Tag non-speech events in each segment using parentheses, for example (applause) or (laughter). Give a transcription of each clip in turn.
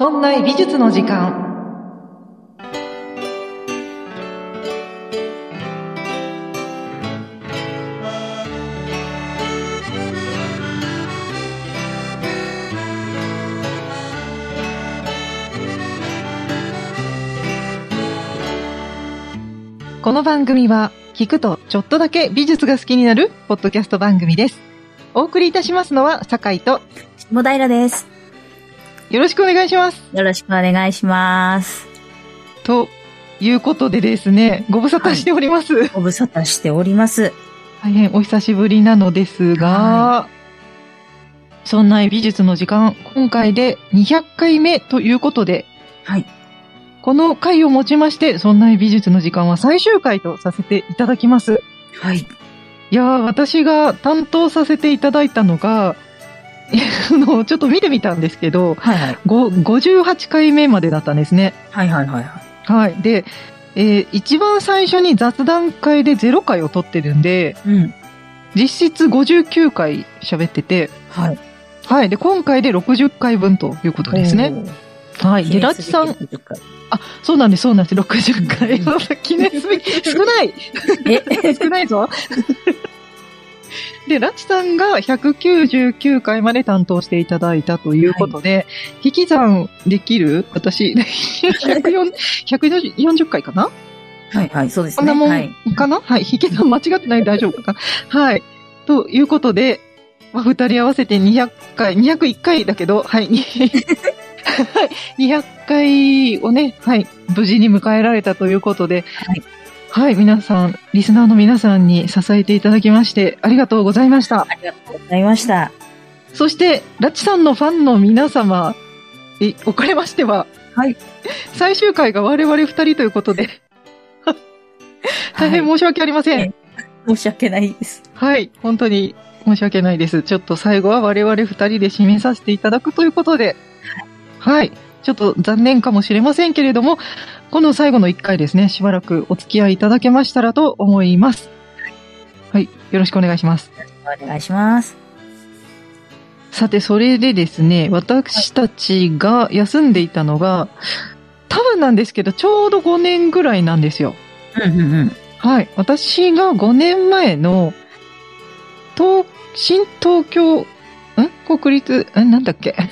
そんな美術の時間。この番組は聞くとちょっとだけ美術が好きになるポッドキャスト番組です。お送りいたしますのは酒井と下平です。よろしくお願いします。よろしくお願いします。ということでですね、ご無沙汰しております。ご無沙汰しております。大変お久しぶりなのですが、はそんな美術の時間、今回で200回目ということで、はい。この回をもちまして、そんな美術の時間は最終回とさせていただきます。はい。いやー、私が担当させていただいたのが、(laughs) あの、ちょっと見てみたんですけど、はいはい。ご58回目までだったんですね。はいはいはいはい。はい。で、えー一番最初に雑談会で0回を撮ってるんで、うん。実質59回喋ってて、はい。はい。で、今回で60回分ということですね。はい。で、ラッチさん、ん。あ、そうなんです、そうなんです。60回。(laughs) 記念すべき。少ないえ？(laughs) 少ないぞ。で、ラチさんが199回まで担当していただいたということで、引き算できる？私、104 140回かな？はいはい、そうですね。こんなもはい。んかな？はい、引き算間違ってない大丈夫かな？(laughs) はい。ということで、まあ、二人合わせて200回、201回だけど、はい、に (laughs) はい、200回をね、はい、無事に迎えられたということで、はい。はい、皆さん、リスナーの皆さんに支えていただきまして、ありがとうございました。ありがとうございました。そして、ラッチさんのファンの皆様、え、おかれましては、はい。最終回が我々二人ということで、(laughs) 大変はい申し訳ありません。え申し訳ないです。はい、本当に申し訳ないです。ちょっと最後は我々二人で締めさせていただくということで、はい、ちょっと残念かもしれませんけれども、この最後の一回ですね、しばらくお付き合いいただけましたらと思います。はい、よろしくお願いします。お願いします。さて、それでですね、私たちが休んでいたのが、多分なんですけど、ちょうど5年ぐらいなんですよ。うんうんうん。はい。私が5年前の、東、新東京、ん？国立、ん？なんだっけ？(laughs)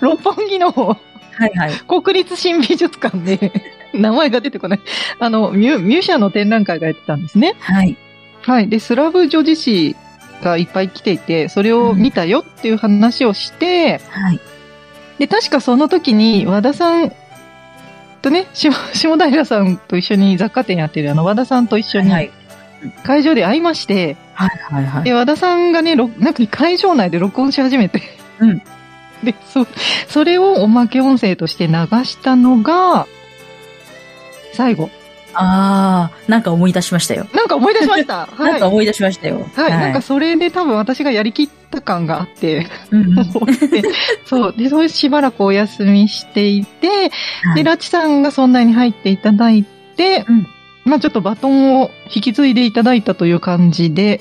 六本木のはいはい。国立新美術館で、(laughs) 名前が出てこない。あの、ミュ、ミュシャの展覧会がやってたんですね。はい。はい。で、スラブ女子誌がいっぱい来ていて、それを見たよっていう話をして、はい。で、確かその時に和田さんとね、下 (laughs) 下平さんと一緒に雑貨店やってるあの和田さんと一緒にはい。会場で会いまして、はいはいはい。で、和田さんがね、ろなんか会場内で録音し始めて、うん。で、そ、それをおまけ音声として流したのが、最後。あー、なんか思い出しましたよ。なんか思い出しました。(laughs) はい。なんか思い出しましたよ。はい。なんかそれで多分私がやりきった感があって、うん (laughs) そう。で、そうしばらくお休みしていて、はいで、ラチさんがそんなに入っていただいて、うんまあちょっとバトンを引き継いでいただいたという感じで、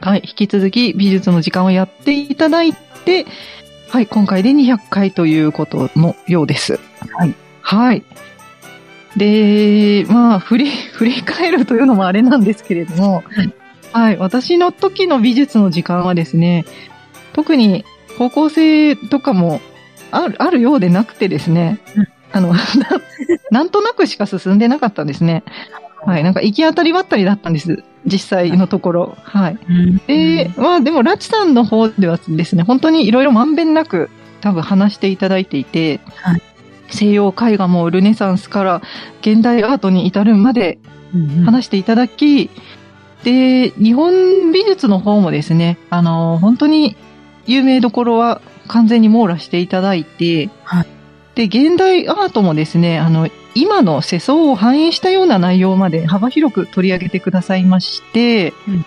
はい、引き続き美術の時間をやっていただいて、はい、今回で200回ということのようです。はい。はい。で、まあ、振り、(laughs) 振り返るというのもあれなんですけれども、はいはい、私の時の美術の時間はですね、特に高校生とかもある、あるようでなくてですね、うんあのな、(laughs) なんとなくしか進んでなかったんですね。はい、なんか行き当たりばったりだったんです。実際のところ。はい。うんで、まあでも、ラチさんの方ではですね、本当にいろいろまんべんなく多分話していただいていて、はい西洋絵画もルネサンスから現代アートに至るまでうんうん話していただき、で、日本美術の方もですね、あの、本当に有名どころは完全に網羅していただいて、はいで、現代アートもですね、あの、今の世相を反映したような内容まで幅広く取り上げてくださいまして、うん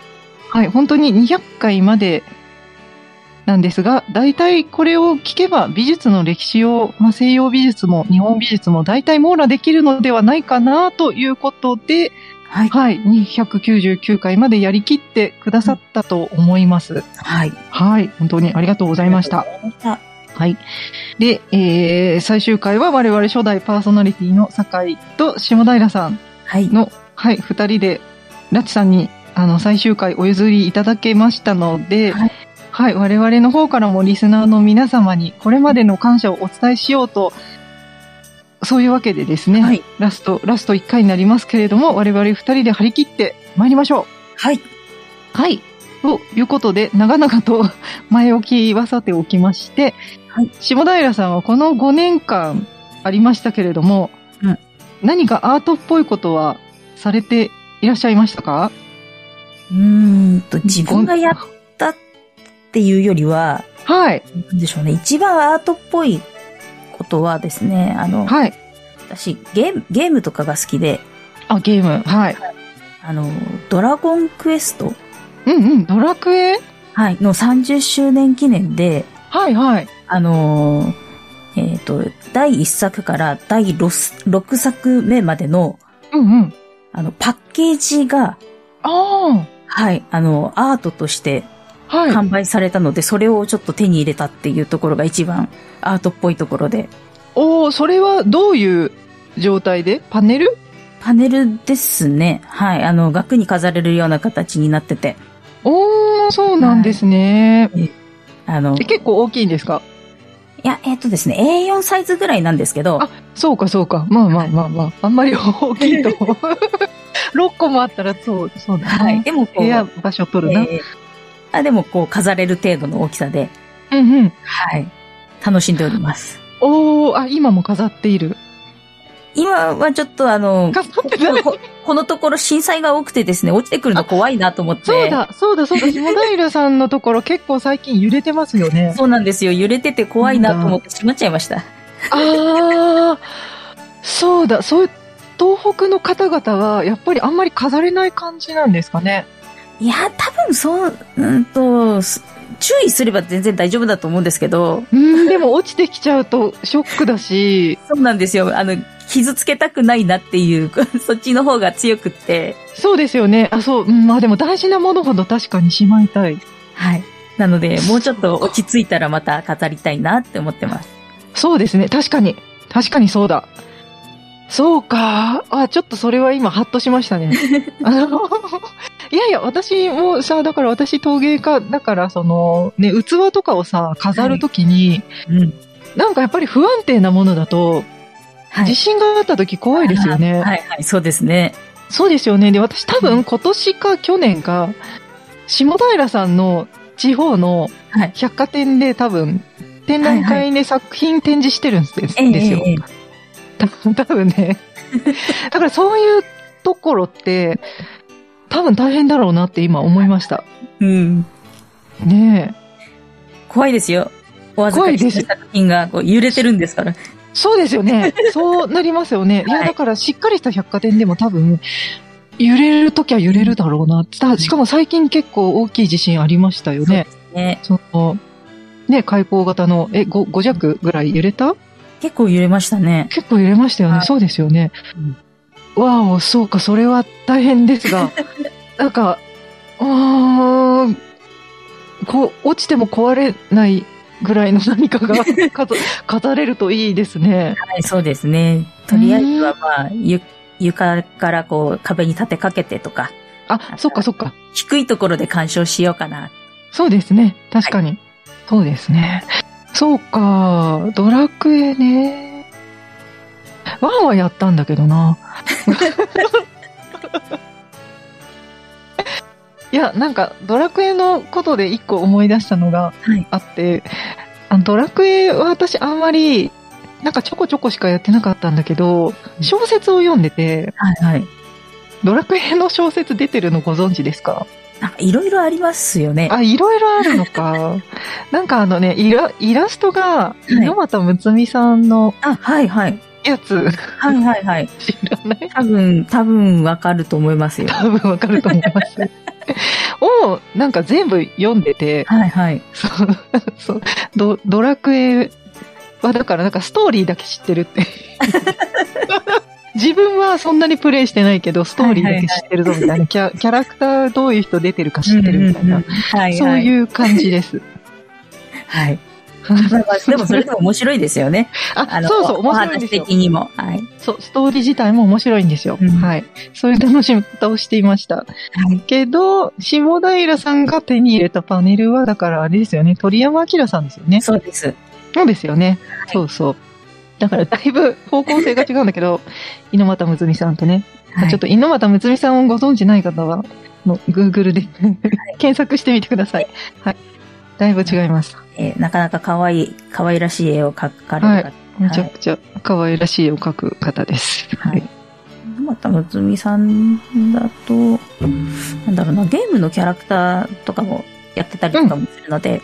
はい、本当に200回までなんですが、大体これを聞けば美術の歴史を、まあ、西洋美術も日本美術も大体網羅できるのではないかなということで、はい。はい、299回までやりきってくださったと思います。はい。はい、本当にありがとうございました。ありがとうございましはい。で、えー、最終回は我々初代パーソナリティの酒井と下平さんた。はい。の、はい、二人で、ラチさんに、あの、最終回お譲りいただけましたので、はいはい、我々の方からもリスナーの皆様に、これまでの感謝をお伝えしようと、そういうわけでですね、はい。ラスト、ラスト1回になりますけれども、我々二人で張り切って参りましょはい。う。はい。ということで、長々と (laughs) 前置きはさておきまして、はい下平さんはこの5年間ありましたけれども、うん何かアートっぽいことはされていらっしゃいましたか？うーんと、自分がやったっていうよりは、はい。なんでしょうね。一番アートっぽいことはですね、あの、はい。私、ゲーム、ゲームとかが好きで、あ、ゲーム。はい。あの、ドラゴンクエスト、うんうん。ドラクエ？はい、の30周年記念で、はいはい。あのーえっ、と、第1作から第 6, 6作目までの、うんうん。あの、パッケージが、あはい、あの、アートとしてあ。はい。販売されたので、それをちょっと手に入れたっていうところが一番アートっぽいところで、おー、それはどういう状態で？パネル？パネルですね。はい、あの、額に飾れるような形になってて、おー、そうなんですね。あの、え結構大きいんですか？いや、えっ、とですね、A4 サイズぐらいなんですけど、あそうかそうか。まあまあまあまあ。あんまり大きいと。(laughs) 6個もあったらそう、そうだはい。ね。でもこう、部屋場所取るな。えーあでもこう、飾れる程度の大きさで、うんうん。はい。楽しんでおります。おー、あ、今も飾っている。今はちょっとあの。ここのところ震災が多くてですね、落ちてくるの怖いなと思って。そうだ、そうだ、そうだ。下平さんのところ結構最近揺れてますよね。そうなんですよ。揺れてて怖いなと思ってしまっちゃいました。ああ、そうだ、そう東北の方々は、やっぱりあんまり飾れない感じなんですかね。いや、多分そう、うんと、す注意すれば全然大丈夫だと思うんですけど、うん、でも落ちてきちゃうとショックだし、そうなんですよ。あの、傷つけたくないなっていう、(laughs) そっちの方が強くって、そうですよね。あ、そう、うん、まあでも大事なものほど確かにしまいたい。はい。なので、もうちょっと落ち着いたらまた飾りたいなって思ってます。そうですね。確かに。確かにそうだ。そうか。あ、ちょっとそれは今、ハッとしましたね。あの、いやいや、私もさ、だから私陶芸家だから、その、ね、器とかをさ、飾るときに、うん。なんかやっぱり不安定なものだと、はい。地震があった時怖いですよね。はいはい、そうですね。そうですよね。で、私多分今年か去年か、下平さんの地方のはい。百貨店で多分、展覧会で作品展示してるんです,、ええですよ。(laughs) 多分ね。(laughs) だからそういうところって、多分大変だろうなって今思いました。うん。ねえ。怖いですよ。お預かりした作品がこう揺れてるんですから。そうですよね。そうなりますよね。(laughs) いや、はいだからしっかりした百貨店でも多分、揺れるときは揺れるだろうな。たしかも最近結構大きい地震ありましたよね。ね。その、ね、開口型の、え、5, 5弱ぐらい揺れた？結構揺れましたね。結構揺れましたよね。はいそうですよね。わお、そうか、それは大変ですが、(laughs) なんか、うーん、こう、落ちても壊れないぐらいの何かが飾飾 (laughs) れるといいですね。はい、そうですね。とりあえずはまあ、ゆ床からこう壁に立てかけてとか、あ、そっかそっか。低いところで鑑賞しようかな。そうですね。確かに。そうですね。そうか、ドラクエね。ワンはやったんだけどな。いや、なんか、ドラクエのことで一個思い出したのがはいあって、あのドラクエは私あんまり、なんかちょこちょこしかやってなかったんだけど、小説を読んでて、はいはい。ドラクエの小説出てるのご存知ですか？いろいろありますよね。あ、いろいろあるのか。(laughs) なんかあのね、イライラストが、い猪俣睦美さんのあ、はいはい。やつ、はいはいはい。(laughs) 知らない？多分、多分わかると思いますよ。多分わかると思います。(laughs) を、なんか全部読んでて、はいはい。そう、そう、ドドラクエはだからなんかストーリーだけ知ってるって。(laughs) 自分はそんなにプレイしてないけど、ストーリーだけ知ってるぞみたいな、キャキャラクターどういう人出てるか知ってるみたいな、はいはい。そういう感じです。はい。(laughs) でもそれでも面白いですよね。あそうそう、面白いんですよ。的にも。はい。そう、ストーリー自体も面白いんですよ。うんはい。そういう楽しみ方をしていました。はい。けど、下平さんが手に入れたパネルは、だからあれですよね、鳥山明さんですよね。そうです。そうですよね。はいそうそう。だからだいぶ方向性が違うんだけど、(laughs) 猪俣睦美さんとね、はいちょっと猪俣睦美さんをご存知ない方は、の Google で (laughs) 検索してみてください。はい。だいぶ違います。えーなかなか可愛い、可愛らしい絵を描かれるはい方。めちゃくちゃ可愛らしい絵を描く方です。はい。またむつみさんだと、なんだろうな、ゲームのキャラクターとかもやってたりとかもするので、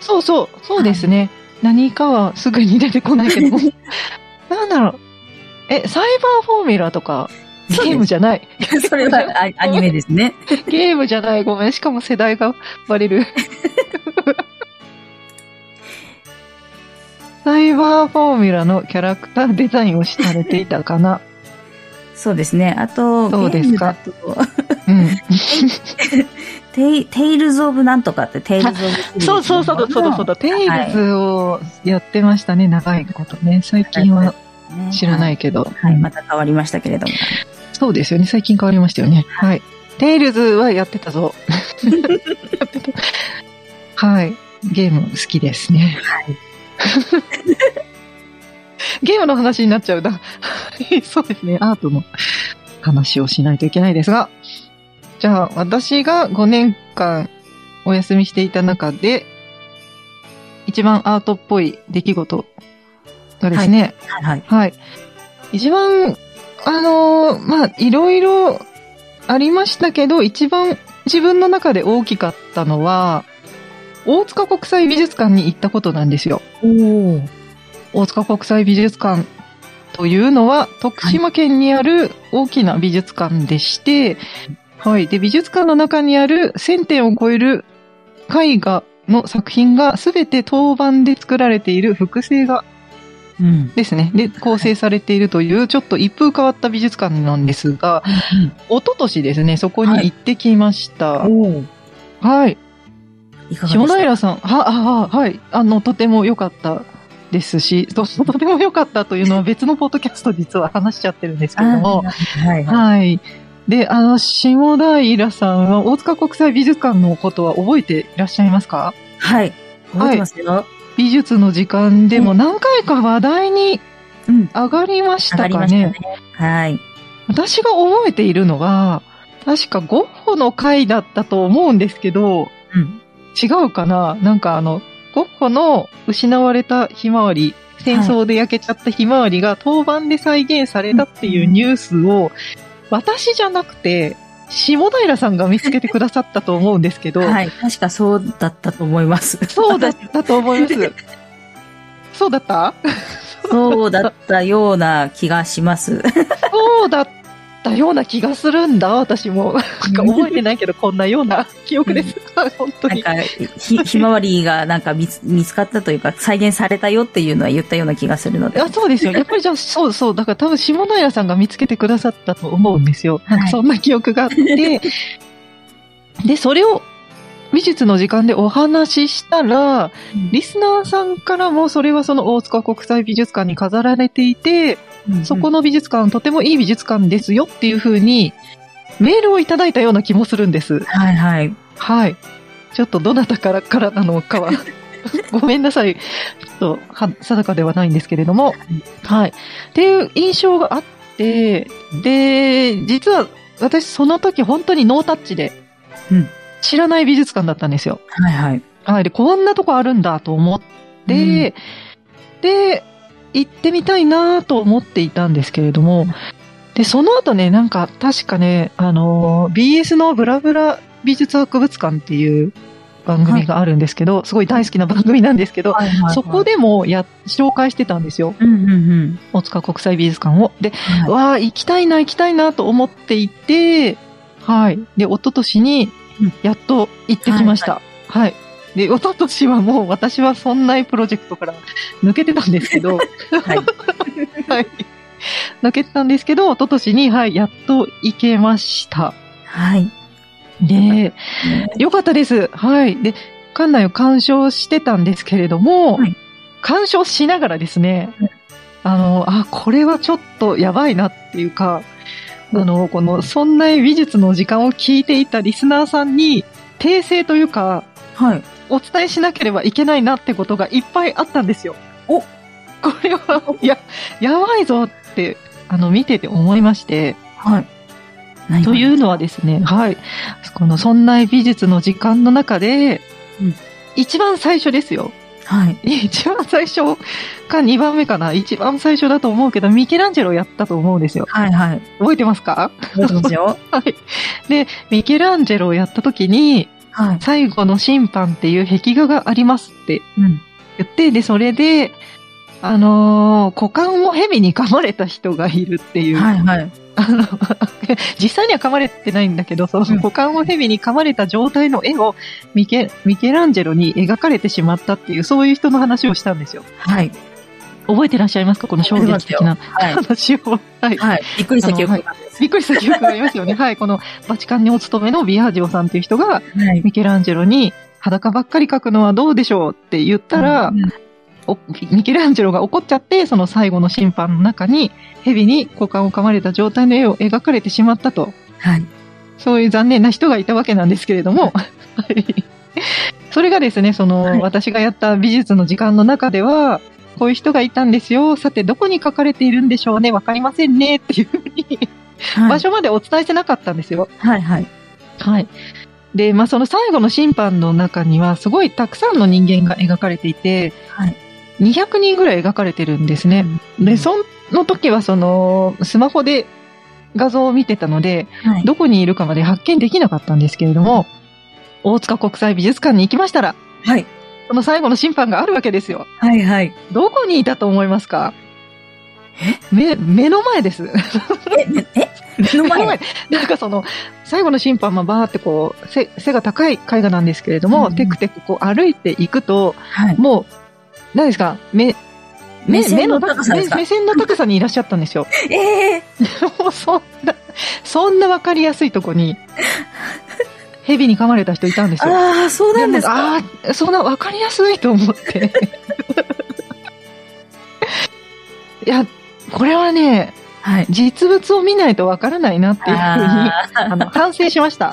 そうそう、そうですね。何かはすぐに出てこないけども。(laughs) なんだろう。え、サイバーフォーミュラとか、ゲームじゃない。(laughs) それはアアニメですね。(laughs) ゲームじゃない。ごめん。しかも世代がバレる。(laughs) サイバーフォーミュラのキャラクターデザインをされていたかな。そうですね。あと、そうですかうん。テイ、テイルズ・オブ・なんとかって、テイルズ・オブそうそうそうだ、そうだ、そうだ。テイルズをやってましたね、長いことね。最近はね知らないけど。はい、また変わりましたけれども。そうですよね。最近変わりましたよね。はい。テイルズはやってたぞ。やってたはい。ゲーム好きですね。はい。(laughs) ゲームの話になっちゃうな。(laughs) そうですね。アートの話をしないといけないですが。じゃあ、私が5年間お休みしていた中で、一番アートっぽい出来事がですね、はい。はい。はい。一番、あのーまあ、いろいろありましたけど、一番自分の中で大きかったのは、大塚国際美術館に行ったことなんですよ。大塚国際美術館というのは、徳島県にある大きな美術館でして、はい。で、美術館の中にある1000点を超える絵画の作品が全て当番で作られている複製画うん。ですね。で、構成されているという、ちょっと一風変わった美術館なんですが、一昨年ですね、そこに行ってきました。おーはい。いかがさん、は、あ、はい。あの、とても良かったですし、と (laughs) とても良かったというのは別のポッドキャスト実は話しちゃってるんですけども、はい。はい。はい。で、あの、下平さんは大塚国際美術館のことは覚えていらっしゃいますか？はい。覚えてますよ。美術の時間でも何回か話題にうん。上がりましたかね。。はい。私が覚えているのは、確かゴッホの回だったと思うんですけど、うん。違うかな？なんかあの、ゴッホの失われたひまわり、戦争で焼けちゃったひまわりが当番で再現されたっていうニュースを、私じゃなくて、下平さんが見つけてくださったと思うんですけど、はい。確かそうだったと思います。そうだったと思います。(laughs) そうだった？そうだったような気がします。そうだったような気がするんだ、私も。(laughs) なんか覚えてないけど、こんなような (laughs) 記憶です。本当に。なんか、ひ、(laughs) ひまわりがなんか見つ見つかったというか、再現されたよっていうのは言ったような気がするので。あそうですよ。やっぱりじゃあ、そうそう。だから多分、下平さんが見つけてくださったと思うんですよ。なんかそんな記憶があって。で、それを美術の時間でお話ししたら、リスナーさんからもそれはその大塚国際美術館に飾られていて、そこの、の美術館とてもいい美術館ですよっていう風にメールをいただいたような気もするんです。はいはい。はい。ちょっとどなたからからなのかは、(laughs) ごめんなさい。ちょっとは定かではないんですけれども、はい。っていう印象があって、で、実は私その時本当にノータッチでうん、知らない美術館だったんですよ。はいはい。はい。で、こんなとこあるんだと思って、で、行ってみたいなと思っていたんですけれども、で、その後ね、なんか確かね、あのー、BS のブラブラ美術博物館っていう番組があるんですけど、すごい大好きな番組なんですけど、はいはいはいそこ、でもや、紹介してたんですよ。うんうんうん。大塚国際美術館を。で、はいわあ、行きたいな、行きたいなと思っていて、はい。で、一昨年にうん、やっと行ってきました。はい。で、一昨年はもう私はそんなプロジェクトから抜けてたんですけど、はい。(laughs) はい。抜けてたんですけど、一昨年に、はい、やっと行けました。はい。で、よかったです。はい。で、館内を鑑賞してたんですけれども、はい鑑賞しながらですね、はいあの、あ、これはちょっとやばいなっていうか、あうんの、この、そんな美術の時間を聞いていたリスナーさんに、訂正というか、はい。お伝えしなければいけないなってことがいっぱいあったんですよ。おこれは、や、やばいぞって、あの、見てて思いまして、はい。何というのはですね、はい。この、そんな美術の時間の中で、うん一番最初ですよ。はい。(laughs) 一番最初か二番目かな？一番最初だと思うけど、ミケランジェロやったと思うんですよ。はい。はい。覚えてますか？覚えてますよ。(laughs) はい。で、ミケランジェロをやった時に、はい。最後の審判っていう壁画がありますってうん。言って、で、それで、あのー股間を蛇に噛まれた人がいるっていう。はい。はい。あの、実際には噛まれてないんだけど、そのうん股間を蛇に噛まれた状態の絵をミケ、ミケランジェロに描かれてしまったっていう、そういう人の話をしたんですよ。はい。覚えてらっしゃいますか？この衝撃的なはい。話を。はい。はい。びっくりした記憶があびっくりした記憶がありますよね。はい。このバチカンにお勤めのビアージオさんっていう人が。ミケランジェロに裸ばっかり描くのはどうでしょうって言ったら、うんおミケランジェロが怒っちゃって、その最後の審判の中に、蛇に股間を噛まれた状態の絵を描かれてしまったと。はい。そういう残念な人がいたわけなんですけれども、(laughs) はいそれがですね、その、はい私がやった美術の時間の中では、こういう人がいたんですよ。さて、どこに書かれているんでしょうね。わかりませんね。っていうふうに、はい。場所までお伝えしてなかったんですよ。はい。はい。はい。で、まあ、その最後の審判の中には、すごいたくさんの人間が描かれていて、はい。200人ぐらい描かれてるんですね。で、その時はその、スマホで画像を見てたので、はい。どこにいるかまで発見できなかったんですけれども、大塚国際美術館に行きましたら、はい。その最後の審判があるわけですよ。はい。はい。どこにいたと思いますか？目、目の前です。え、ねえ？目の前？なんかその、最後の審判はバーってこう、背背が高い絵画なんですけれども、うんテクテクこう歩いていくと、はい。もう、何ですか？目、目線の高さ目目線の高さにいらっしゃったんですよ。(laughs) ええ (laughs) もうそんな、そんなわかりやすいとこに、蛇に噛まれた人いたんですよ。ああ、そうなんですか？もああ、そんなわかりやすいと思って。(laughs) いや、これはね、はい。実物を見ないとわからないなっていうふうに、ああの、反省しました。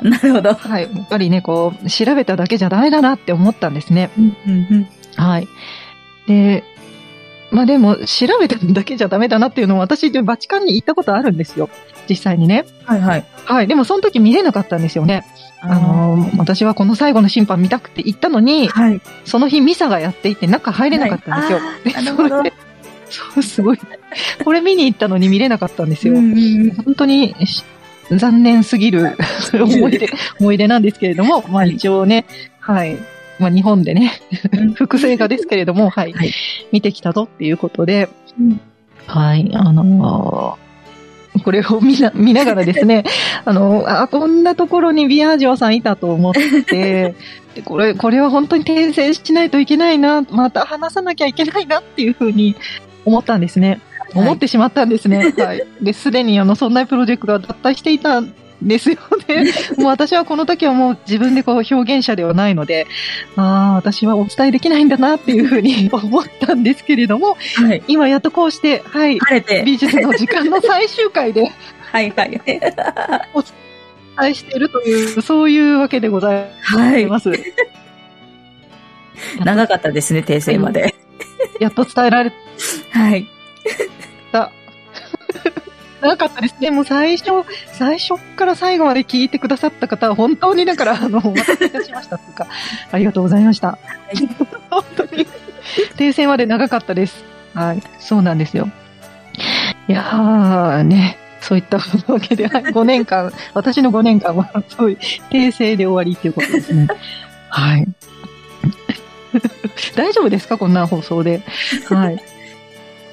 ーなるほど。はい。やっぱりね、こう、調べただけじゃダメだなって思ったんですね。うんうんうんはい。で、まあでも、調べただけじゃダメだなっていうのを私、バチカンに行ったことあるんですよ。実際にね。はいはい。はい。でも、その時見れなかったんですよね。あの、私はこの最後の審判見たくて行ったのに、はい。その日ミサがやっていて中入れなかったんですよ。はいなるほどそう、すごい。これ見に行ったのに見れなかったんですよ。本当にし残念すぎる (laughs) 思い出、思い出なんですけれども、まあ一応ね、はい。まあ日本でね、複製画ですけれども、はい。はい見てきたぞっていうことで、うんはい。あのーこれを見な、見ながらですね、(laughs) あの、あ、こんなところにビアージョさんいたと思って、(laughs) でこれ、これは本当に訂正しないといけないな、また話さなきゃいけないなっていうふうに思ったんですね。思ってしまったんですね。はい。で、すでにあの、そんなプロジェクトは脱退していたんですよね。(laughs) もう私はこの時はもう自分でこう表現者ではないので、ああ、私はお伝えできないんだなっていうふうに (laughs) 思ったんですけれども、はい。今やっとこうして、はい。晴れて。美術の時間の最終回ではい (laughs) はい。お伝えしているという、そういうわけでございはい。ます。長かったですね、訂正まで。やっと伝えられはい。た。長かったですね。もう最初、最初から最後まで聞いてくださった方は本当にだから、あの、お待たせいたしましたというか、(laughs) ありがとうございました。本当に、訂正まで長かったです。はい。そうなんですよ。いやー、ね。そういったわけで、はい5年間、私の5年間は、そういう、訂正で終わりっていうことですね。はい。大丈夫ですか？こんな放送で。はい。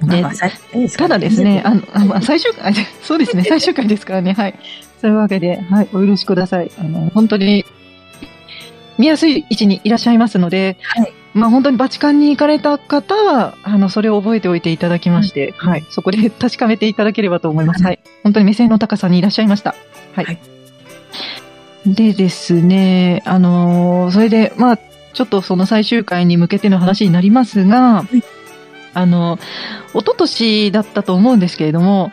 でまあまあ最初ですからただですね、(laughs) あの、あまあ、最終回、あ (laughs) そうですね、最終回ですからね、はい。そういうわけで、はい、お許しください。あの、本当に、見やすい位置にいらっしゃいますので、はいまあ本当にバチカンに行かれた方は、あの、それを覚えておいていただきまして、はい。そこで (laughs) 確かめていただければと思います。はい。本当に目線の高さにいらっしゃいました。はい。はいでですね、あのーそれで、まあ、ちょっとその最終回に向けての話になりますが、いあの、一昨年だったと思うんですけれども、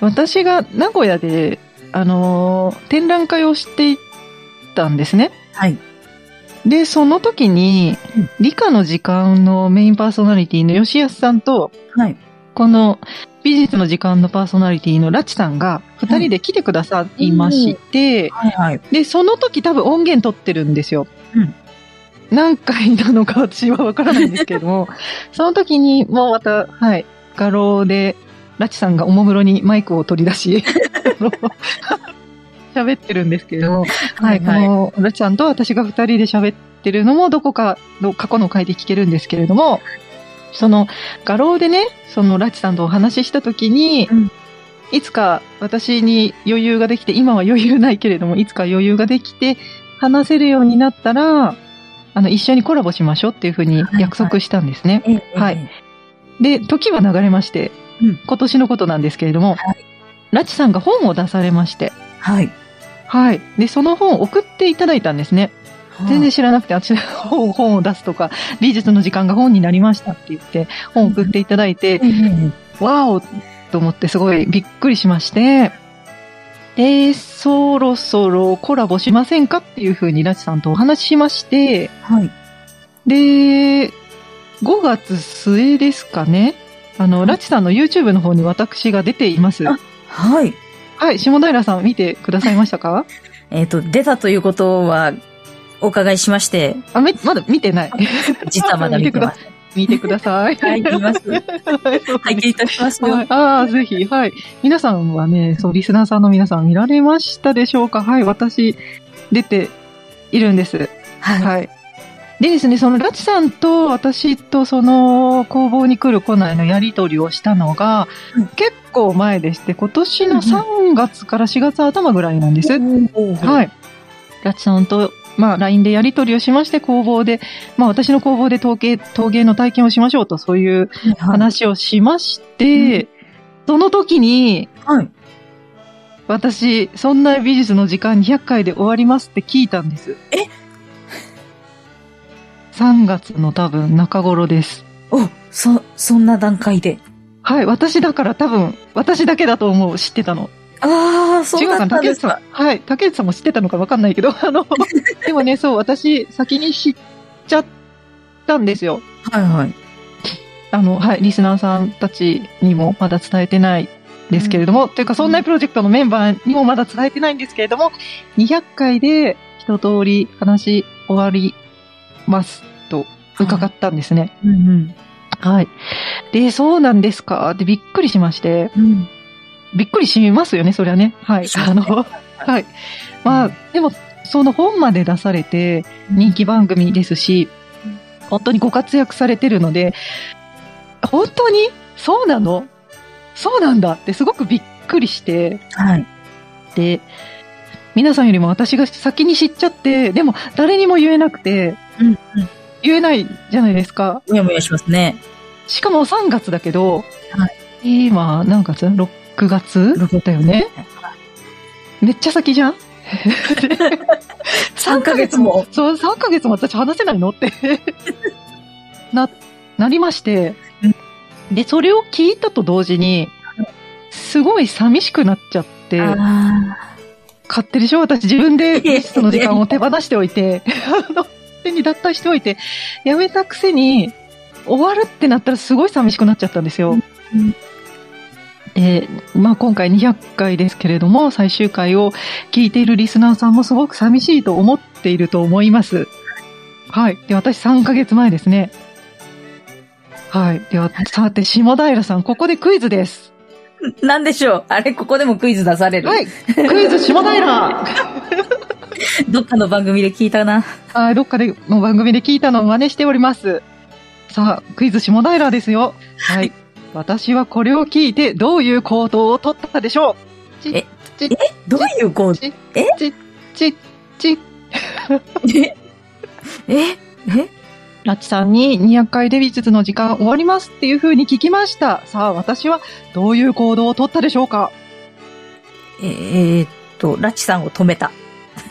私が名古屋で、あのー展覧会をしていたんですね。はい。で、その時にうん、理科の時間のメインパーソナリティの吉安さんと、はい。この美術の時間のパーソナリティのラチさんが二人で来てくださいまして、はい。はい。で、その時多分音源取ってるんですよ。うん何回なのか私はわからないんですけれども、(laughs) その時にもうまた、はい、画廊で、ラチさんがおもむろにマイクを取り出し、(laughs) 喋ってるんですけれども、はい、このラチさんと私が二人で喋ってるのもどこかの過去の回で聞けるんですけれども、その画廊でね、そのラチさんとお話しした時に、うん。いつか私に余裕ができて、今は余裕ないけれども、いつか余裕ができて、話せるようになったら、あの、一緒にコラボしましょうっていうふうに約束したんですね。ええはい。で、時は流れまして、うん今年のことなんですけれども、はいラチさんが本を出されまして、はい。はい。で、その本を送っていただいたんですね。全然知らなくて、私本本を出すとか、美術の時間が本になりましたって言って、本を送っていただいて、ええわーおと思ってすごいびっくりしまして、で、そろそろコラボしませんかっていうふうにラチさんとお話ししまして、はい。で、5月末ですかね。あの、ラチさんの YouTube の方に私が出ています。あはい。はい、下平さん見てくださいましたか？(laughs) えっ、と、出たということは、お伺いしまして、あ、めまだ見てない。実はまだ見てます。見てください。(laughs) はい、見ます。拝見いたしますよ。はい、ああ、ぜひ、はい。皆さんはね、そう、リスナーさんの皆さん見られましたでしょうか？はい、私、出ているんです。はい。はい。でですね、そのラチさんと私とその工房に来る来ないのやりとりをしたのが、うん結構前でして、今年の3月から4月頭ぐらいなんです。は。はいい。ラチさんと、まあ、LINE でやりとりをしまして、工房で、まあ、私の工房で陶芸、陶芸の体験をしましょうと、そういう話をしまして、その時に、はい。私、そんな美術の時間200回で終わりますって聞いたんです。え ?3 月の多分中頃です。お、そ、そんな段階で。はい、私だから多分、私だけだと思う、知ってたの。ああ、そうだったんですか竹内さん。。はい、竹内さんも知ってたのかわかんないけど、(laughs) あの、(laughs) でもね、そう、私、先に知っちゃったんですよ。はいはい。あの、はい、リスナーさんたちにもまだ伝えてないですけれども、というか、そんなプロジェクトのメンバーにもまだ伝えてないんですけれども、200回で一通り話終わりますと伺ったんですね。うんうん。はい。で、そうなんですかってびっくりしまして、うん。びっくりしますよね、そりゃね。はい。あの、はい。まあ、でも、その本まで出されて、人気番組ですし、本当にご活躍されてるので、本当にそうなの？そうなんだってすごくびっくりして、はい。で、皆さんよりも私が先に知っちゃって、でも誰にも言えなくて、うんうん。言えないじゃないですか。もやもやしますね。しかも3月だけど、はい今、何月 ?6 月？だよね。めっちゃ先じゃん？(laughs) 3ヶ月も。そう、3ヶ月も私話せないの？って。(laughs) な、なりまして、で、それを聞いたと同時に、すごい寂しくなっちゃって、あ勝手でしょ？私自分で美術の時間を手放しておいて、(laughs) あの、手に脱退しておいて、やめたくせに、終わるってなったらすごい寂しくなっちゃったんですよ。うんで、まあ今回200回ですけれども、最終回を聞いているリスナーさんもすごく寂しいと思っていると思います。はい。で、私3ヶ月前ですね。はい。では、さて、下平さん、ここでクイズです。ーなんでしょう？あれ、ここでもクイズ出される。はい。クイズ下平 (laughs) どっかの番組で聞いたな。はい、どっかでの番組で聞いたのを真似しております。さあ、クイズ下平ですよ。はい。私はこれを聞いてどういう行動を取ったでしょう？ちえ、ち、どういうこう、ち、え？ち、ち、ち、(laughs) え？え？え？ラッチさんに200回デビ術の時間終わりますっていう風に聞きました。さあ、私はどういう行動を取ったでしょうか？えーっと、ラチさんを止めた。(laughs)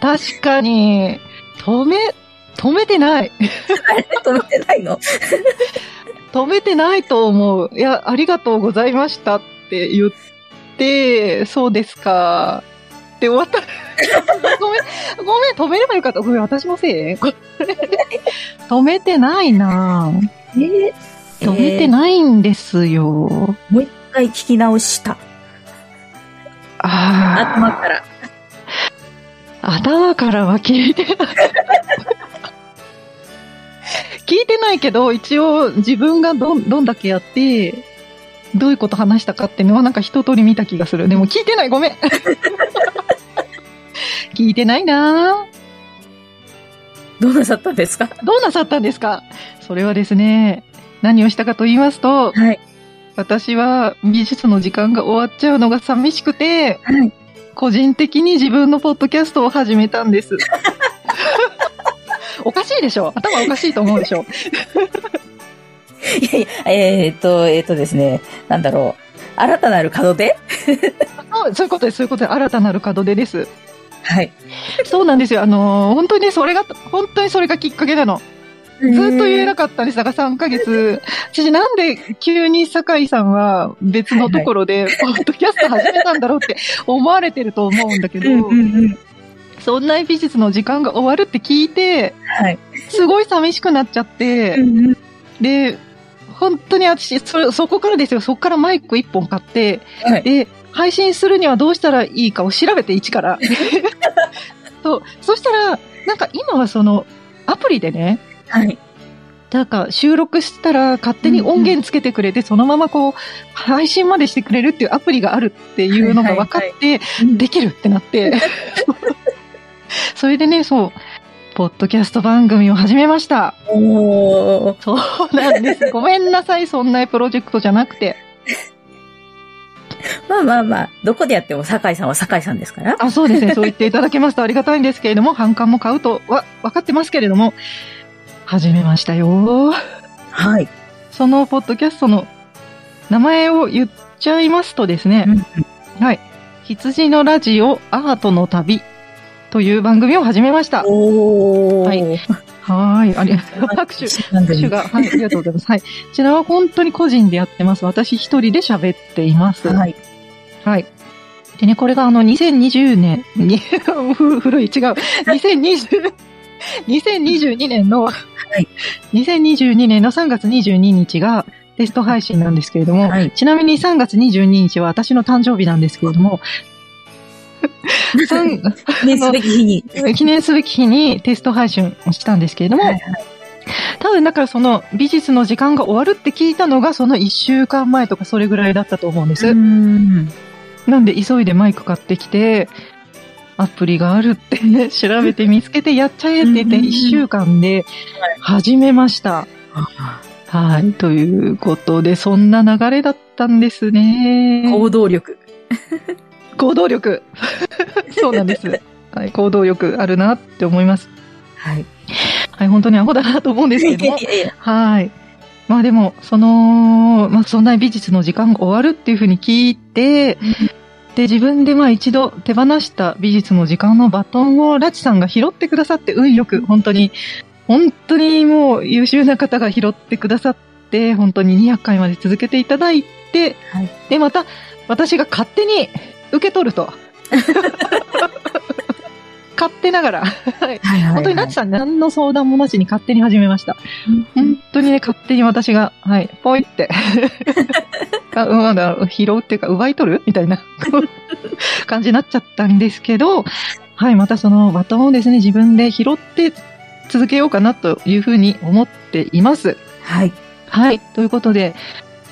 確かに、止め、止めてない。(laughs) あれ？止めてないの？止めてないと思う。いや、ありがとうございましたって言って、そうですか。って終わった。(laughs) ごめん、ごめん、止めればよかった。ごめん、私のせい (laughs) 止めてないなえー、止めてい。ないんですよ。もう一回聞き直した。ああ。頭から。頭からは聞いてない。聞いてないけど、一応自分がどん、どんだけやって、どういうこと話したかっていうのはなんか一通り見た気がする。でも聞いてない、ごめん。(laughs) 聞いてないなぁどうなさったんですか？どうなさったんですか？それはですね、何をしたかと言いますと、はい。私は美術の時間が終わっちゃうのが寂しくて、はい。個人的に自分のポッドキャストを始めたんです。おかしいでしょ頭おかしいと思うでしょ (laughs) いやいや、えーっと、えーっとですね、なんだろう。新たなる門出？(laughs) そうそういうことです、そういうことで、新たなる門出です。はい。そうなんですよ。あのー本当にそれが、本当にそれがきっかけなの。ずっと言えなかったんです。だから3ヶ月。私なんで急に酒井さんは別のところで、ポッドキャスト始めたんだろうって思われてると思うんだけど、うんうんうん。そんな美術の時間が終わるって聞いて、はい。すごい寂しくなっちゃって、うんうんで、本当に私、そ、そこからですよ。そこからマイク一本買って、はい。で、配信するにはどうしたらいいかを調べて一から。(laughs) そう。そしたら、なんか今はその、アプリでね、はい。なんか収録したら勝手に音源つけてくれて、そのままこう、配信までしてくれるっていうアプリがあるっていうのが分かって、できるってなって。(laughs) (laughs) それでね、そう、ポッドキャスト番組を始めました。おー。そうなんです。(laughs) ごめんなさい、そんなプロジェクトじゃなくて。まあまあまあ、どこでやっても酒井さんは酒井さんですから。あ、そうですね。そう言っていただけますとありがたいんですけれども、反感も買うとは分かってますけれども、始めましたよ。はい。そのポッドキャストの名前を言っちゃいますとですね、はい。羊のラジオアートの旅という番組を始めました。おー。はいはーい。ありがとう。(laughs) 拍手。拍手が、はい、ありがとうございます。はい。こちらは本当に個人でやってます。私一人で喋っています。はい。はい。でね、これがあの、2020年に、ふ (laughs) 古い、違う。2020、2022年の、い2022年の3月22日がテスト配信なんですけれども、はいちなみに3月22日は私の誕生日なんですけれども、三 (laughs) 記念すべき日に。(laughs) 記念すべき日にテスト配信をしたんですけれども、はい多分だからその美術の時間が終わるって聞いたのがその1週間前とかそれぐらいだったと思うんです。ん。なんで急いでマイク買ってきて、アプリがあるってね、(laughs) 調べて見つけてやっちゃえって言ってうん1週間で始めました。はい。ということで、そんな流れだったんですね。行動力。行動力。(laughs) そうなんです。はい。行動力あるなって思います。はい。はい。本当にアホだなと思うんですけどもはい。まあでも、その、まあそんな美術の時間が終わるっていうふうに聞いて、で、自分でまあ一度手放した美術の時間のバトンをラチさんが拾ってくださって、運よく、本当に、本当にもう優秀な方が拾ってくださって、本当に200回まで続けていただいて、はいで、また、私が勝手に受け取ると。(laughs) 勝手ながら、はい。はいはい。本当にラチさん何の相談もなしに勝手に始めました。本当にね、勝手に私が、はい、ポイって。(laughs) あうん拾うっていうか、奪い取るみたいな (laughs) 感じになっちゃったんですけど、はい、またそのバトンをですね、自分で拾って続けようかなというふうに思っています。はい。はい、ということで、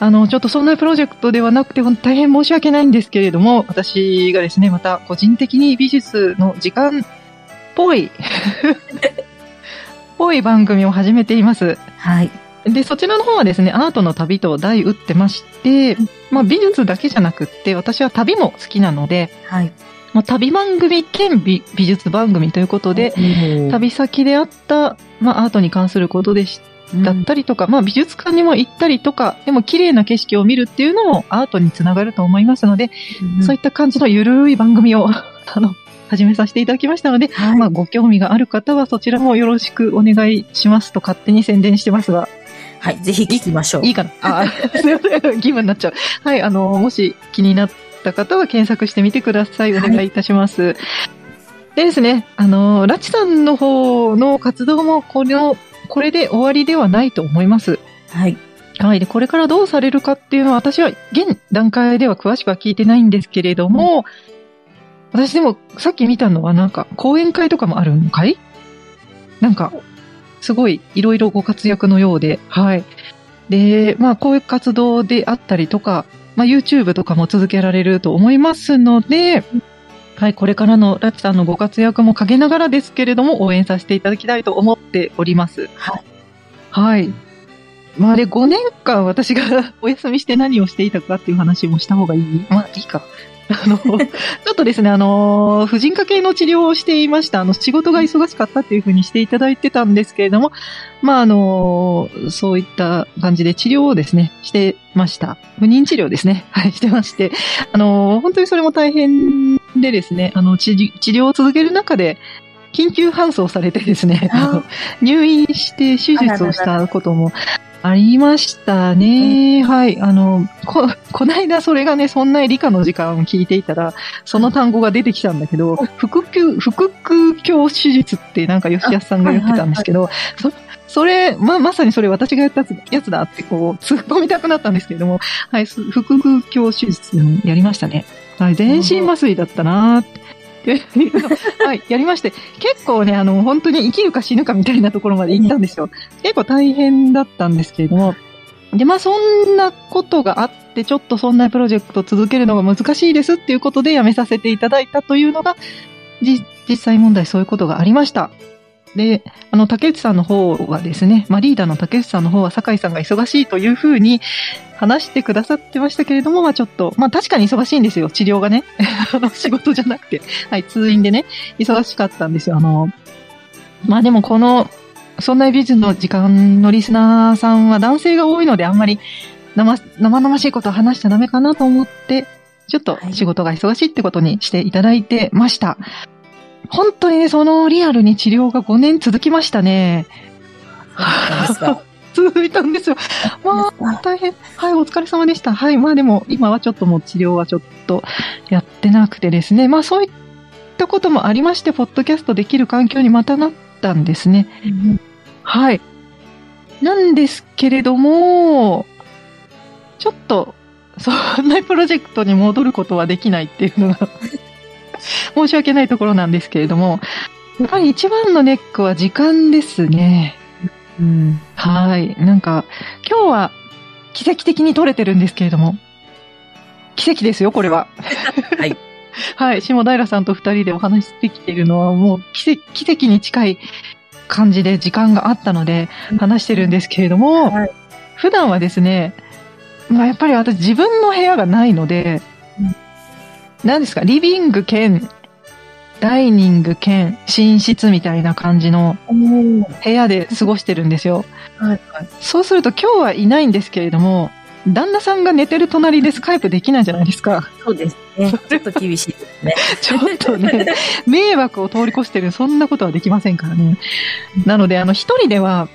あの、ちょっとそんなプロジェクトではなくて、大変申し訳ないんですけれども、私がですね、また個人的に美術の時間っぽい、(laughs) ぽい番組を始めています。はい。で、そちらの方はですね、アートの旅と題打ってまして、まあ美術だけじゃなくって、私は旅も好きなので、はい。まあ、旅番組兼美美術番組ということで、旅先であった、まあ、アートに関することでしだったりとか、まあ、美術館にも行ったりとか、でも綺麗な景色を見るっていうのもアートにつながると思いますので、そういった感じのゆるい番組を、あの、始めさせていただきましたので、はいまあ、ご興味がある方はそちらもよろしくお願いしますと勝手に宣伝してますが、はい、ぜひ聞きましょう。いいかなあ、(laughs) すいません。義務になっちゃう。はい、あの、もし気になった方は検索してみてください。お願いいたします。でですね、あの、ラチさんの方の活動も、この、これで終わりではないと思います。はい。はい。で、これからどうされるかっていうのは、私は現段階では詳しくは聞いてないんですけれども、私でもさっき見たのはなんか講演会とかもあるのかい？なんか、すごいいろいろご活躍のようで、はい。で、まあこういう活動であったりとか、まあ YouTube とかも続けられると思いますので、はい、これからのラチさんのご活躍も陰ながらですけれども、応援させていただきたいと思っております。はい。はい。まあで、5年間私が (laughs) お休みして何をしていたかっていう話もした方がいい？まあいいか。あの、ちょっとですね、あの、婦人科系の治療をしていました。あの、仕事が忙しかったっていうふうにしていただいてたんですけれども、まあ、あの、そういった感じで治療をですね、してました。不妊治療ですね。はい、してまして。あの、本当にそれも大変でですね、あの、治治療を続ける中で、緊急搬送されてですね、入院して手術をしたこともありましたね。はい。あの、こ、こないだそれがね、そんな理科の時間を聞いていたら、その単語が出てきたんだけど、腹腔、腹腔鏡手術ってなんか吉安さんが言ってたんですけど、そそれ、ま、まさにそれ私がやったやつだってこう、突っ込みたくなったんですけれども、はい、す腹腔鏡手術をやりましたね。はい、全身麻酔だったなーって。いうのはい、やりまして、結構ね、あの、本当に生きるか死ぬかみたいなところまで行ったんですよ。結構大変だったんですけれども、で、まあ、そんなことがあって、ちょっとそんなプロジェクト続けるのが難しいですっていうことで辞めさせていただいたというのが、実際問題そういうことがありました。で、あの、竹内さんの方はですね、まあ、リーダーの竹内さんの方は酒井さんが忙しいというふうに話してくださってましたけれども、まあ、ちょっと、まあ、確かに忙しいんですよ、治療がね。(laughs) あの、仕事じゃなくて。はい、通院でね、忙しかったんですよ。あの、まあ、でもこの、そんなビズの時間のリスナーさんは男性が多いので、あんまり生、生々しいことを話しちゃダメかなと思って、ちょっと仕事が忙しいってことにしていただいてました。本当にね、そのリアルに治療が5年続きましたね。(laughs) 続いたんですよ。まあ、大変。はい、お疲れ様でした。はい、まあでも、今はちょっともう治療はちょっとやってなくてですね。まあそういったこともありまして、ポッドキャストできる環境にまたなったんですね。はい。なんですけれども、ちょっと、そんなプロジェクトに戻ることはできないっていうのが、申し訳ないところなんですけれども、やっぱり一番のネックは時間ですね。うん。はい。なんか、今日は奇跡的に撮れてるんですけれども、奇跡ですよ、これは。はい。(laughs) はい。下平さんと二人でお話しできているのはもう奇跡奇跡に近い感じで時間があったので話してるんですけれども、はい普段はですね、まあやっぱり私自分の部屋がないので、うん何ですか、リビング兼、ダイニング兼寝室みたいな感じの部屋で過ごしてるんですよ。はいはい。そうすると今日はいないんですけれども、旦那さんが寝てる隣でスカイプできないじゃないですか。そうですね。(laughs) ちょっと厳しいですね。ちょっとね、迷惑を通り越してる、そんなことはできませんからね。なので、あの、一人では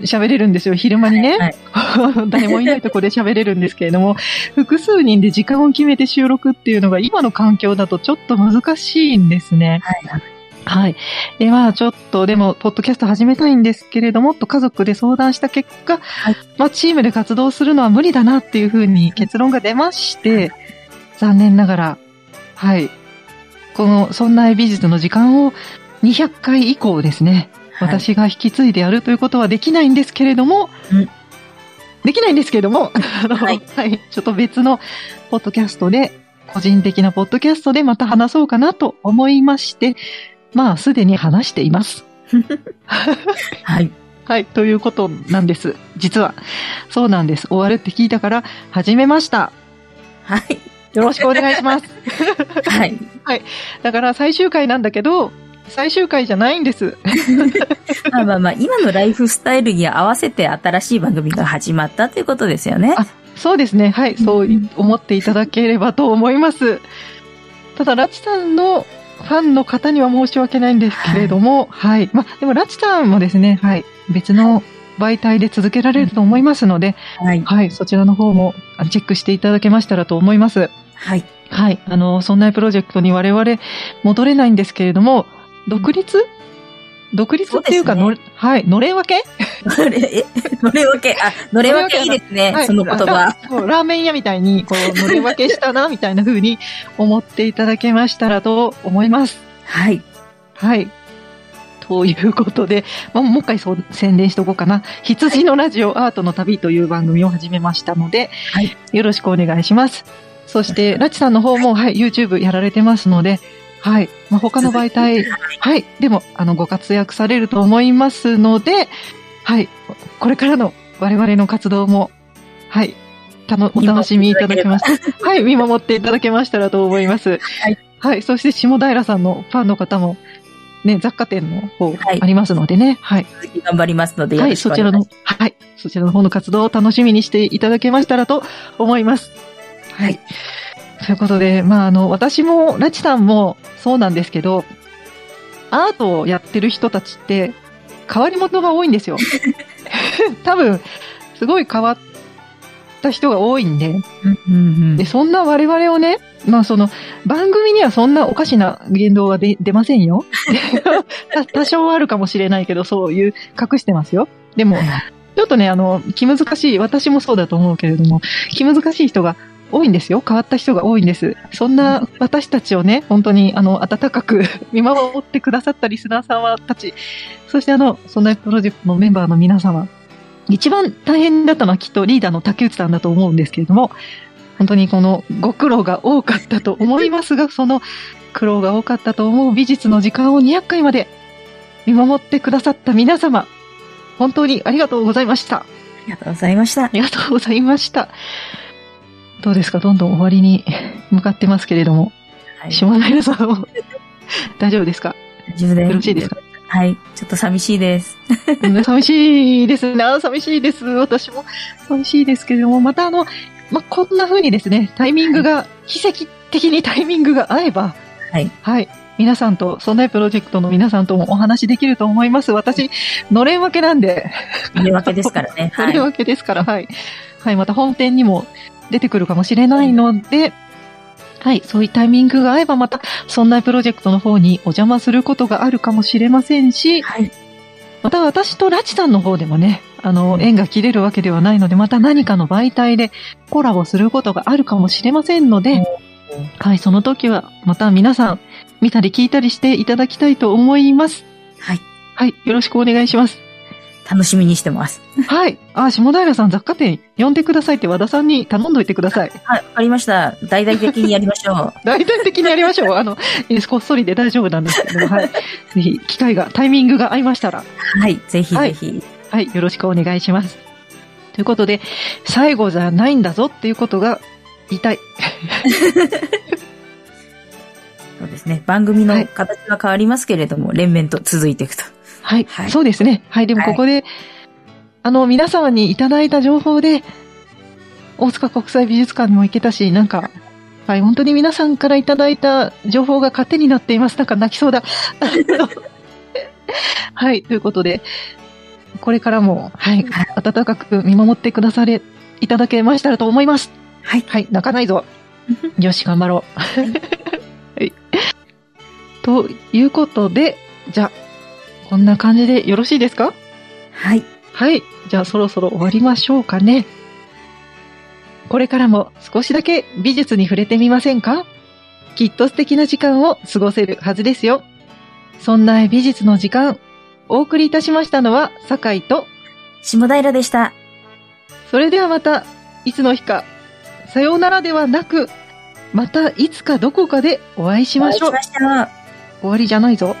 喋れるんですよ、昼間にね。はい (laughs) 誰もいないとこで喋れるんですけれども、複数人で時間を決めて収録っていうのが今の環境だとちょっと難しいんですね。はい。はい。で、まあ、ちょっと、でも、ポッドキャスト始めたいんですけれども、と家族で相談した結果、いまあ、チームで活動するのは無理だなっていうふうに結論が出まして、残念ながら、はい。この、そんな美術の時間を200回以降ですね、はい私が引き継いでやるということはできないんですけれども、うんできないんですけれども、あのははいい、ちょっと別のポッドキャストで、個人的なポッドキャストでまた話そうかなと思いまして、まあ、すでに話しています。(laughs) はい。はい、ということなんです。実は。そうなんです。終わるって聞いたから、始めました。はい。よろしくお願いします。(laughs) (laughs) はい。だから最終回なんだけど、最終回じゃないんです。(laughs) まあまあまあ、今のライフスタイルに合わせて新しい番組が始まったということですよね。あそうですね。はい。そう思っていただければと思います。ただ、ラチさんのファンの方には申し訳ないんですけれども、はい。まあ、でもラチさんもですね、はい。別の媒体で続けられると思いますので、はい。はい。そちらの方もあチェックしていただけましたらと思います。はい。はい。あの、そんなプロジェクトに我々戻れないんですけれども、独立？独立っていうか、のれはい。のれん分け？(laughs) のれ、え、のれ分け、あ、のれ分けいいですね、はいその言葉。ラそうラーメン屋みたいに、こう、のれん分けしたな、みたいな風に思っていただけましたらと思います。はい。はい。ということで、まあ、もう一回そう宣伝しとこうかな。羊のラジオアートの旅という番組を始めましたので、はいよろしくお願いします。そして、ラチさんの方も、はい、YouTube やられてますので、はい。まあ、他の媒体、はい。でも、あの、ご活躍されると思いますので、はい。これからの我々の活動も、はい。たの、お楽しみいただけました。はい。見守っていただけましたらと思います。はい。はい。そして、下平さんのファンの方も、ね、雑貨店の方はいありますのでね。はい。続き頑張りますので、よはい。そちら。の、はい。そちらの方の活動を楽しみにしていただけましたらと思います。はい。ということで、まあ、あの、私も、ラチさんもそうなんですけど、アートをやってる人たちって、変わり者が多いんですよ。(laughs) 多分、すごい変わった人が多いんで、で、そんな我々をね、まあその、番組にはそんなおかしな言動は出出ませんよ。(laughs) た多少あるかもしれないけど、そういう、隠してますよ。でも、ちょっとね、あの、気難しい、私もそうだと思うけれども、気難しい人が多いんですよ。変わった人が多いんです。そんな私たちをね、本当に、あの、温かく (laughs) 見守ってくださったリスナー様たち、そしてあの、そんなプロジェクトのメンバーの皆様、一番大変だったのはきっとリーダーの竹内さんだと思うんですけれども、本当にこのご苦労が多かったと思いますが、(laughs) その苦労が多かったと思う美術の時間を200回まで見守ってくださった皆様、本当にありがとうございました。ありがとうございましたあ。りがとうございました。どうですか？どんどん終わりに (laughs) 向かってますけれども、はい下平さんも (laughs) 大丈夫ですか？大丈夫です。よろしいですか？はい。ちょっと寂しいです。うん寂しいですね。あ寂しいです。私も寂しいですけれども、またあの、まあ、こんな風にですね、タイミングが、奇跡的にタイミングが合えば、はい。はい。皆さんと、そんなプロジェクトの皆さんともお話できると思います。私、のれん分けなんで、入れ分けですからね。(laughs) はいのれん。分けですから、はい。はい、また本店にも出てくるかもしれないので、はい、そういうタイミングが合えばまた、そんなプロジェクトの方にお邪魔することがあるかもしれませんし、はい。また私とラチさんの方でもね、あの、縁が切れるわけではないので、また何かの媒体でコラボすることがあるかもしれませんので、はい、その時はまた皆さん見たり聞いたりしていただきたいと思います。はい。はい、よろしくお願いします。楽しみにしてます。はい。あ、下平さん雑貨店呼んでくださいって和田さんに頼んどいてください。はい。わかりました。大々的にやりましょう。(laughs) 大体的にやりましょう。あの、こっそりで大丈夫なんですけども、はい。(laughs) ぜひ、機会が、タイミングが合いましたら、はい。ぜひはいぜひ。はい、よろしくお願いします。ということで、最後じゃないんだぞっていうことが言いたい。(laughs) そうですね。番組の形は変わりますけれども、連綿と続いていくと。はい、はいそうですね。はい、でもはいここで、あの、皆様にいただいた情報で、大塚国際美術館にも行けたし、なんか、はい、本当に皆さんからいただいた情報が糧になっています。なんか泣きそうだ。(laughs) はい、ということで、これからも、はい、温かく見守ってくだされ、いただけましたらと思います。はい。はい、泣かないぞ。(laughs) よし、頑張ろう。(laughs) はい。ということで、じゃあ、こんな感じでよろしいですか？はい。はい。じゃあ、そろそろ終わりましょうかね。これからも少しだけ美術に触れてみませんか？きっと素敵な時間を過ごせるはずですよ。そんな美術の時間、お送りいたしましたのは、酒井と、下平でした。それではまた、いつの日か、さようならではなく、またいつかどこかでお会いしましょうお会いし。ましょう。終わりじゃないぞ。